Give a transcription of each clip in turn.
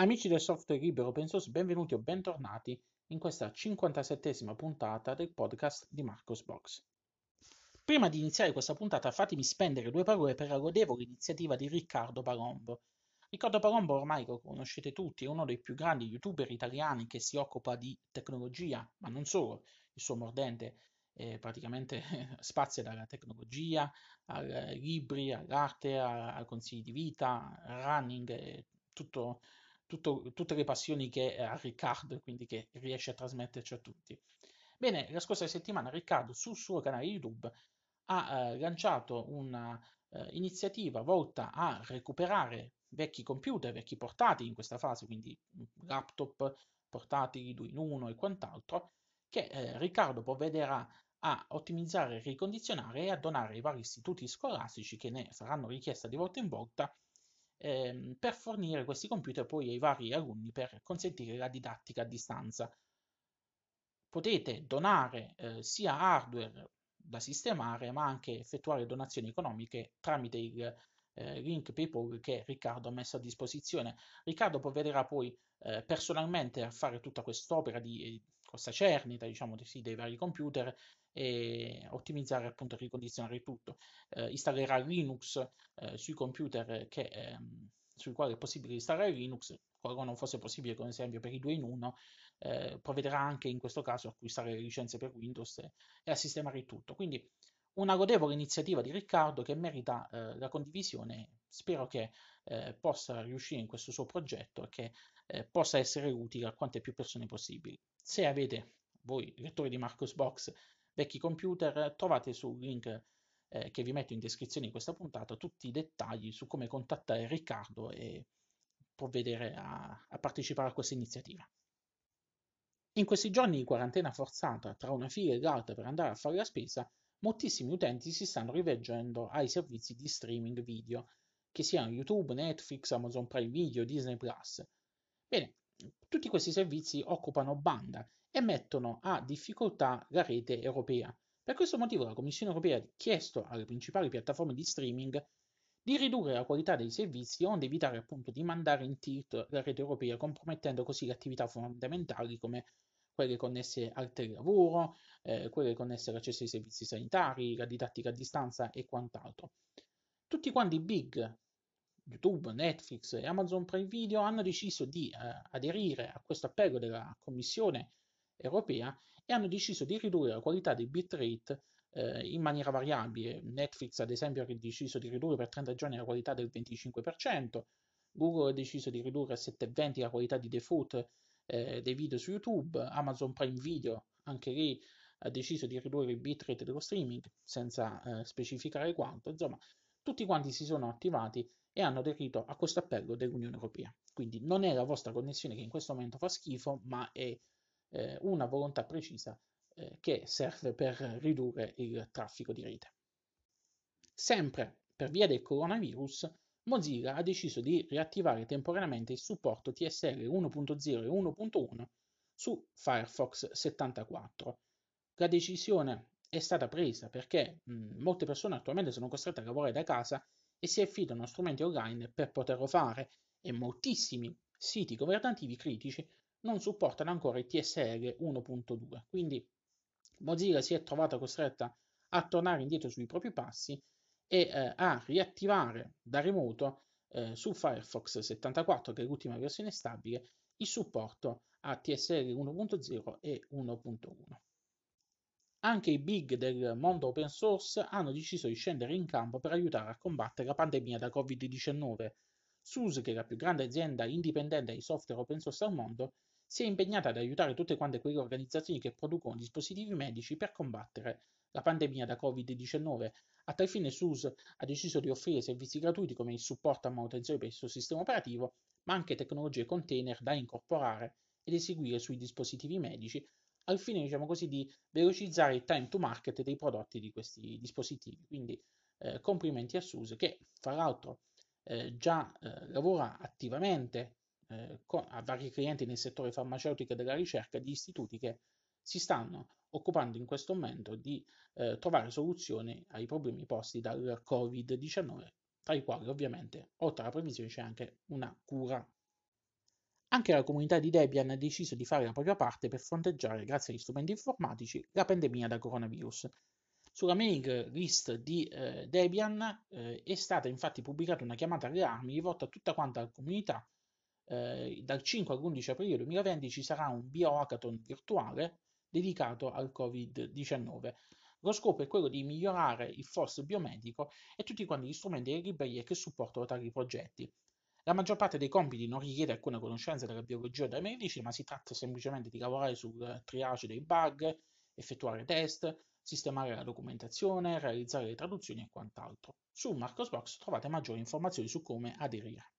Amici del software libero open source, benvenuti o bentornati in questa 57esima puntata del podcast di Marcos Box. Prima di iniziare questa puntata fatemi spendere due parole per la lodevole iniziativa di Riccardo Palombo. Riccardo Palombo ormai lo conoscete tutti, è uno dei più grandi youtuber italiani che si occupa di tecnologia, ma non solo, il suo mordente eh, praticamente spazia dalla tecnologia, ai libri, all'arte, ai consigli di vita, running, tutto, tutto, tutte le passioni che ha Riccardo, quindi che riesce a trasmetterci a tutti. Bene, la scorsa settimana Riccardo sul suo canale YouTube ha eh, lanciato un'iniziativa eh, volta a recuperare vecchi computer, vecchi portatili in questa fase, quindi laptop, portatili, 2 in 1 e quant'altro, che eh, Riccardo provvederà a ottimizzare ricondizionare e a donare ai vari istituti scolastici che ne faranno richiesta di volta in volta ehm, per fornire questi computer poi ai vari alunni per consentire la didattica a distanza. Potete donare eh, sia hardware da sistemare, ma anche effettuare donazioni economiche tramite il eh, link PayPal che Riccardo ha messo a disposizione. Riccardo provvederà poi eh, personalmente a fare tutta quest'opera di questa cernita, diciamo, sì, dei vari computer e ottimizzare appunto ricondizionare tutto. Eh, installerà Linux eh, sui computer che, ehm, sui quali è possibile installare Linux, qualora non fosse possibile, come esempio per i 2 in 1, eh, provvederà anche in questo caso a acquistare le licenze per Windows e, e a sistemare tutto. Quindi una godevole iniziativa di Riccardo che merita eh, la condivisione. Spero che eh, possa riuscire in questo suo progetto e che eh, possa essere utile a quante più persone possibili. Se avete voi, lettori di Marcos Box, vecchi computer, trovate sul link eh, che vi metto in descrizione di questa puntata tutti i dettagli su come contattare Riccardo e provvedere a, a partecipare a questa iniziativa. In questi giorni di quarantena forzata tra una fila e l'altra per andare a fare la spesa, moltissimi utenti si stanno rivolgendo ai servizi di streaming video, che siano YouTube, Netflix, Amazon Prime Video, Disney Plus. Bene, tutti questi servizi occupano banda e mettono a difficoltà la rete europea. Per questo motivo la Commissione europea ha chiesto alle principali piattaforme di streaming di ridurre la qualità dei servizi onde evitare appunto di mandare in tilt la rete europea compromettendo così le attività fondamentali come quelle connesse al telelavoro, eh, quelle connesse all'accesso ai servizi sanitari, la didattica a distanza e quant'altro. Tutti quanti i big YouTube, Netflix e Amazon Prime Video hanno deciso di eh, aderire a questo appello della Commissione europea e hanno deciso di ridurre la qualità dei bitrate eh, in maniera variabile. Netflix, ad esempio, ha deciso di ridurre per 30 giorni la qualità del 25%, Google ha deciso di ridurre a 720 la qualità di default eh, dei video su YouTube, Amazon Prime Video, anche lì ha deciso di ridurre il bitrate dello streaming senza eh, specificare quanto. Insomma, tutti quanti si sono attivati e hanno aderito a questo appello dell'Unione Europea. Quindi non è la vostra connessione che in questo momento fa schifo, ma è eh, una volontà precisa eh, che serve per ridurre il traffico di rete. Sempre per via del coronavirus, Mozilla ha deciso di riattivare temporaneamente il supporto TSL 1.0 e 1.1 su Firefox 74. La decisione è stata presa perché mh, molte persone attualmente sono costrette a lavorare da casa e si affidano a strumenti online per poterlo fare e moltissimi siti governativi critici non supportano ancora il TSL 1.2, quindi Mozilla si è trovata costretta a tornare indietro sui propri passi e eh, a riattivare da remoto eh, su Firefox 74, che è l'ultima versione stabile, il supporto a TSL 1.0 e 1.1. Anche i big del mondo open source hanno deciso di scendere in campo per aiutare a combattere la pandemia da Covid-19. SUSE, che è la più grande azienda indipendente di software open source al mondo, si è impegnata ad aiutare tutte quante quelle organizzazioni che producono dispositivi medici per combattere la pandemia da Covid-19. A tal fine SUSE ha deciso di offrire servizi gratuiti come il supporto a manutenzione per il suo sistema operativo, ma anche tecnologie container da incorporare ed eseguire sui dispositivi medici, al fine, diciamo così, di velocizzare il time to market dei prodotti di questi dispositivi. Quindi eh, complimenti a SUSE che, fra l'altro, eh, già eh, lavora attivamente eh, a vari clienti nel settore farmaceutico e della ricerca di istituti che si stanno occupando in questo momento di eh, trovare soluzioni ai problemi posti dal Covid-19, tra i quali ovviamente oltre alla previsione c'è anche una cura. Anche la comunità di Debian ha deciso di fare la propria parte per fronteggiare, grazie agli strumenti informatici, la pandemia da coronavirus. Sulla mailing list di eh, Debian eh, è stata infatti pubblicata una chiamata alle armi rivolta a tutta quanta la comunità. Eh, dal 5 all'11 aprile 2020 ci sarà un biohackathon virtuale dedicato al Covid-19. Lo scopo è quello di migliorare il force biomedico e tutti quanti gli strumenti e le librerie che supportano tali progetti. La maggior parte dei compiti non richiede alcuna conoscenza della biologia o della medicina, ma si tratta semplicemente di lavorare sul triage dei bug, effettuare test, sistemare la documentazione, realizzare le traduzioni e quant'altro. Su Marcosbox trovate maggiori informazioni su come aderire.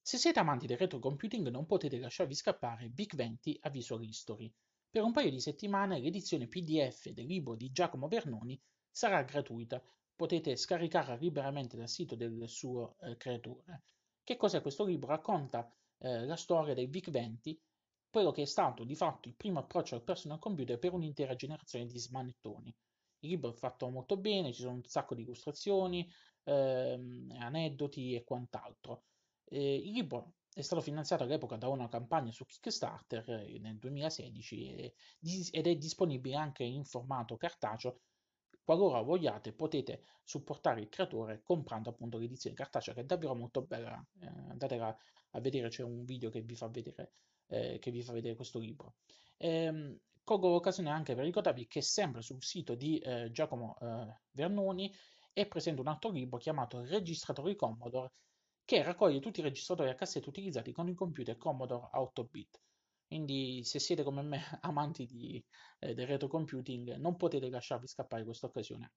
Se siete amanti del retro computing non potete lasciarvi scappare Big 20 a Visual History. Per un paio di settimane l'edizione PDF del libro di Giacomo Vernoni sarà gratuita, potete scaricarla liberamente dal sito del suo eh, creatore. Che cos'è questo libro? Racconta eh, la storia del Big 20 quello che è stato di fatto il primo approccio al personal computer per un'intera generazione di smanettoni. Il libro è fatto molto bene, ci sono un sacco di illustrazioni, ehm, aneddoti e quant'altro. Eh, il libro è stato finanziato all'epoca da una campagna su Kickstarter eh, nel 2016 e, ed è disponibile anche in formato cartaceo. Qualora vogliate potete supportare il creatore comprando appunto l'edizione cartacea che è davvero molto bella. Eh, andatela a vedere, c'è un video che vi fa vedere eh, vi fa vedere questo libro. Ehm, colgo l'occasione anche per ricordarvi che sempre sul sito di eh, Giacomo eh, Vernoni è presente un altro libro chiamato Registratori Commodore che raccoglie tutti i registratori a cassetta utilizzati con il computer Commodore 8-bit. Quindi se siete come me amanti di, eh, del retro computing non potete lasciarvi scappare questa occasione.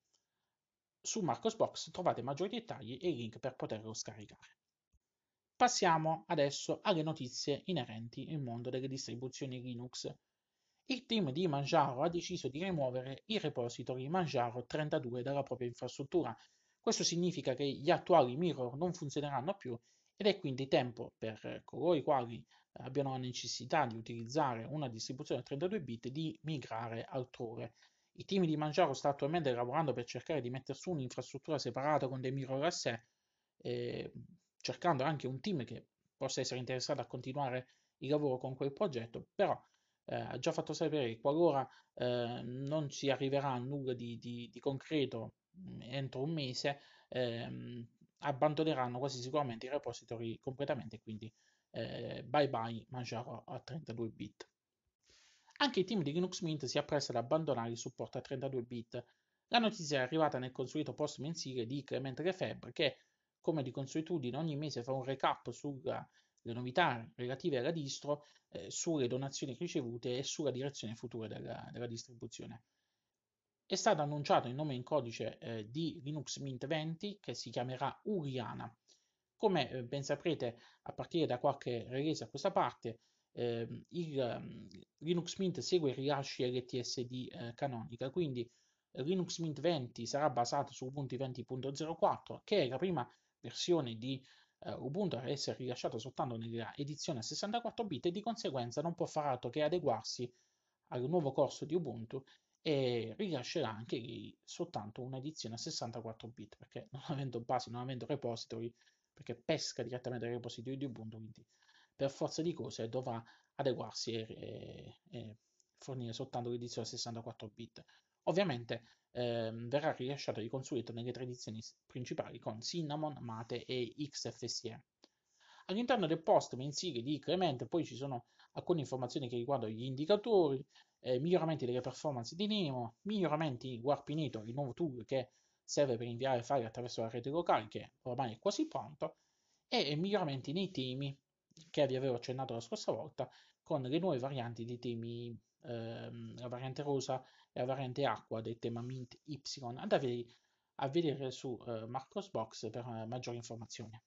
Su Marcosbox trovate maggiori dettagli e i link per poterlo scaricare. Passiamo adesso alle notizie inerenti al mondo delle distribuzioni Linux. Il team di Manjaro ha deciso di rimuovere i repository Manjaro 32 dalla propria infrastruttura. Questo significa che gli attuali mirror non funzioneranno più ed è quindi tempo per coloro i quali abbiano la necessità di utilizzare una distribuzione a 32 bit di migrare altrove. Il team di Manjaro sta attualmente lavorando per cercare di mettere su un'infrastruttura separata con dei mirror a sé. Eh, cercando anche un team che possa essere interessato a continuare il lavoro con quel progetto, però eh, ha già fatto sapere che qualora eh, non si arriverà a nulla di, di, di concreto mm, entro un mese, ehm, abbandoneranno quasi sicuramente i repository completamente, quindi eh, bye bye Manjaro a 32 bit. Anche il team di Linux Mint si appresta ad abbandonare il supporto a 32 bit. La notizia è arrivata nel consueto post mensile di Clemente Lefebvre che come di consuetudine, ogni mese fa un recap sulle novità relative alla distro, eh, sulle donazioni ricevute e sulla direzione futura della, della distribuzione. È stato annunciato il nome in codice eh, di Linux Mint 20 che si chiamerà Uriana. Come eh, ben saprete, a partire da qualche release a questa parte, ehm, il um, Linux Mint segue i rilasci LTSD eh, canonica, quindi Linux Mint 20 sarà basato su Ubuntu 20.04, che è la prima versione di uh, Ubuntu a essere rilasciata soltanto nella edizione a 64 bit e di conseguenza non può fare altro che adeguarsi al nuovo corso di Ubuntu e rilascerà anche lì soltanto un'edizione a 64 bit perché non avendo basi, non avendo repository, perché pesca direttamente dai repository di Ubuntu, quindi per forza di cose dovrà adeguarsi e, e, e fornire soltanto l'edizione a 64 bit. Ovviamente ehm, verrà rilasciato di consueto nelle tre edizioni principali con Cinnamon, Mate e XFSE. All'interno del post mensile di Clemente poi ci sono alcune informazioni che riguardano gli indicatori, eh, miglioramenti delle performance di Nemo, miglioramenti in Warpinator, il nuovo tool che serve per inviare file attraverso la rete locale, che ormai è quasi pronto, e miglioramenti nei temi che vi avevo accennato la scorsa volta, con le nuove varianti dei temi, ehm, la variante rosa la variante acqua del tema Mint Y andatevi a vedere su uh, Marcosbox per uh, maggiori informazioni.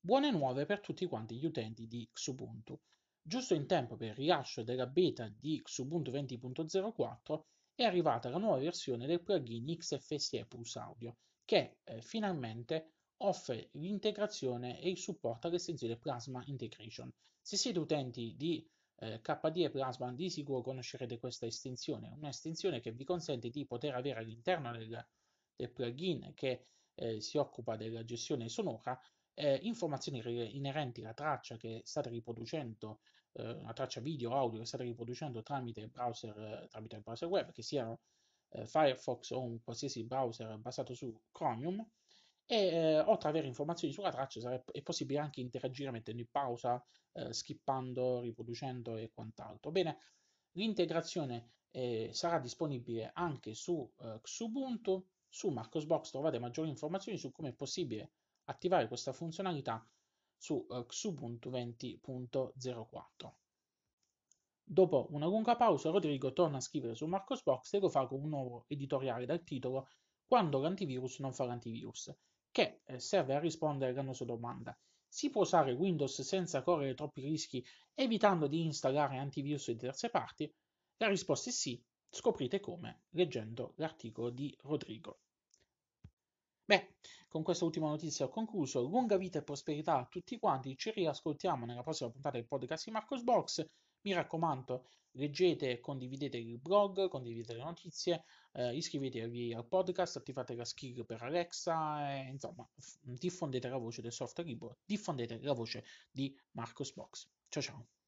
Buone nuove per tutti quanti gli utenti di Xubuntu. Giusto in tempo per il rilascio della beta di Xubuntu 20.04 è arrivata la nuova versione del plugin XFSE Pulse Audio che eh, finalmente offre l'integrazione e il supporto all'estensione Plasma Integration. Se siete utenti di eh, KDE Plasma di sicuro conoscerete questa estensione, un'estensione che vi consente di poter avere all'interno del, del plugin che eh, si occupa della gestione sonora eh, informazioni inerenti alla traccia che state riproducendo, eh, la traccia video o audio che state riproducendo tramite browser, tramite il browser web, che siano eh, Firefox o un qualsiasi browser basato su Chromium. E eh, oltre ad avere informazioni sulla traccia, sare- è possibile anche interagire mettendo in pausa, eh, skippando, riproducendo e quant'altro. Bene, l'integrazione eh, sarà disponibile anche su Xubuntu. Su Marcosbox trovate maggiori informazioni su come è possibile attivare questa funzionalità su uh, Xubuntu 20.04. Dopo una lunga pausa, Rodrigo torna a scrivere su Marcosbox e lo fa con un nuovo editoriale dal titolo Quando l'antivirus non fa l'antivirus, che eh, serve a rispondere alla nostra domanda. Si può usare Windows senza correre troppi rischi, evitando di installare antivirus di terze parti? La risposta è sì, scoprite come leggendo l'articolo di Rodrigo. Beh, con questa ultima notizia ho concluso. Lunga vita e prosperità a tutti quanti. Ci riascoltiamo nella prossima puntata del podcast di Marcos Box. Mi raccomando, leggete e condividete il blog, condividete le notizie, eh, iscrivetevi al podcast, attivate la skill per Alexa, e, insomma, diffondete la voce del software libero, diffondete la voce di Marcos Box. Ciao ciao!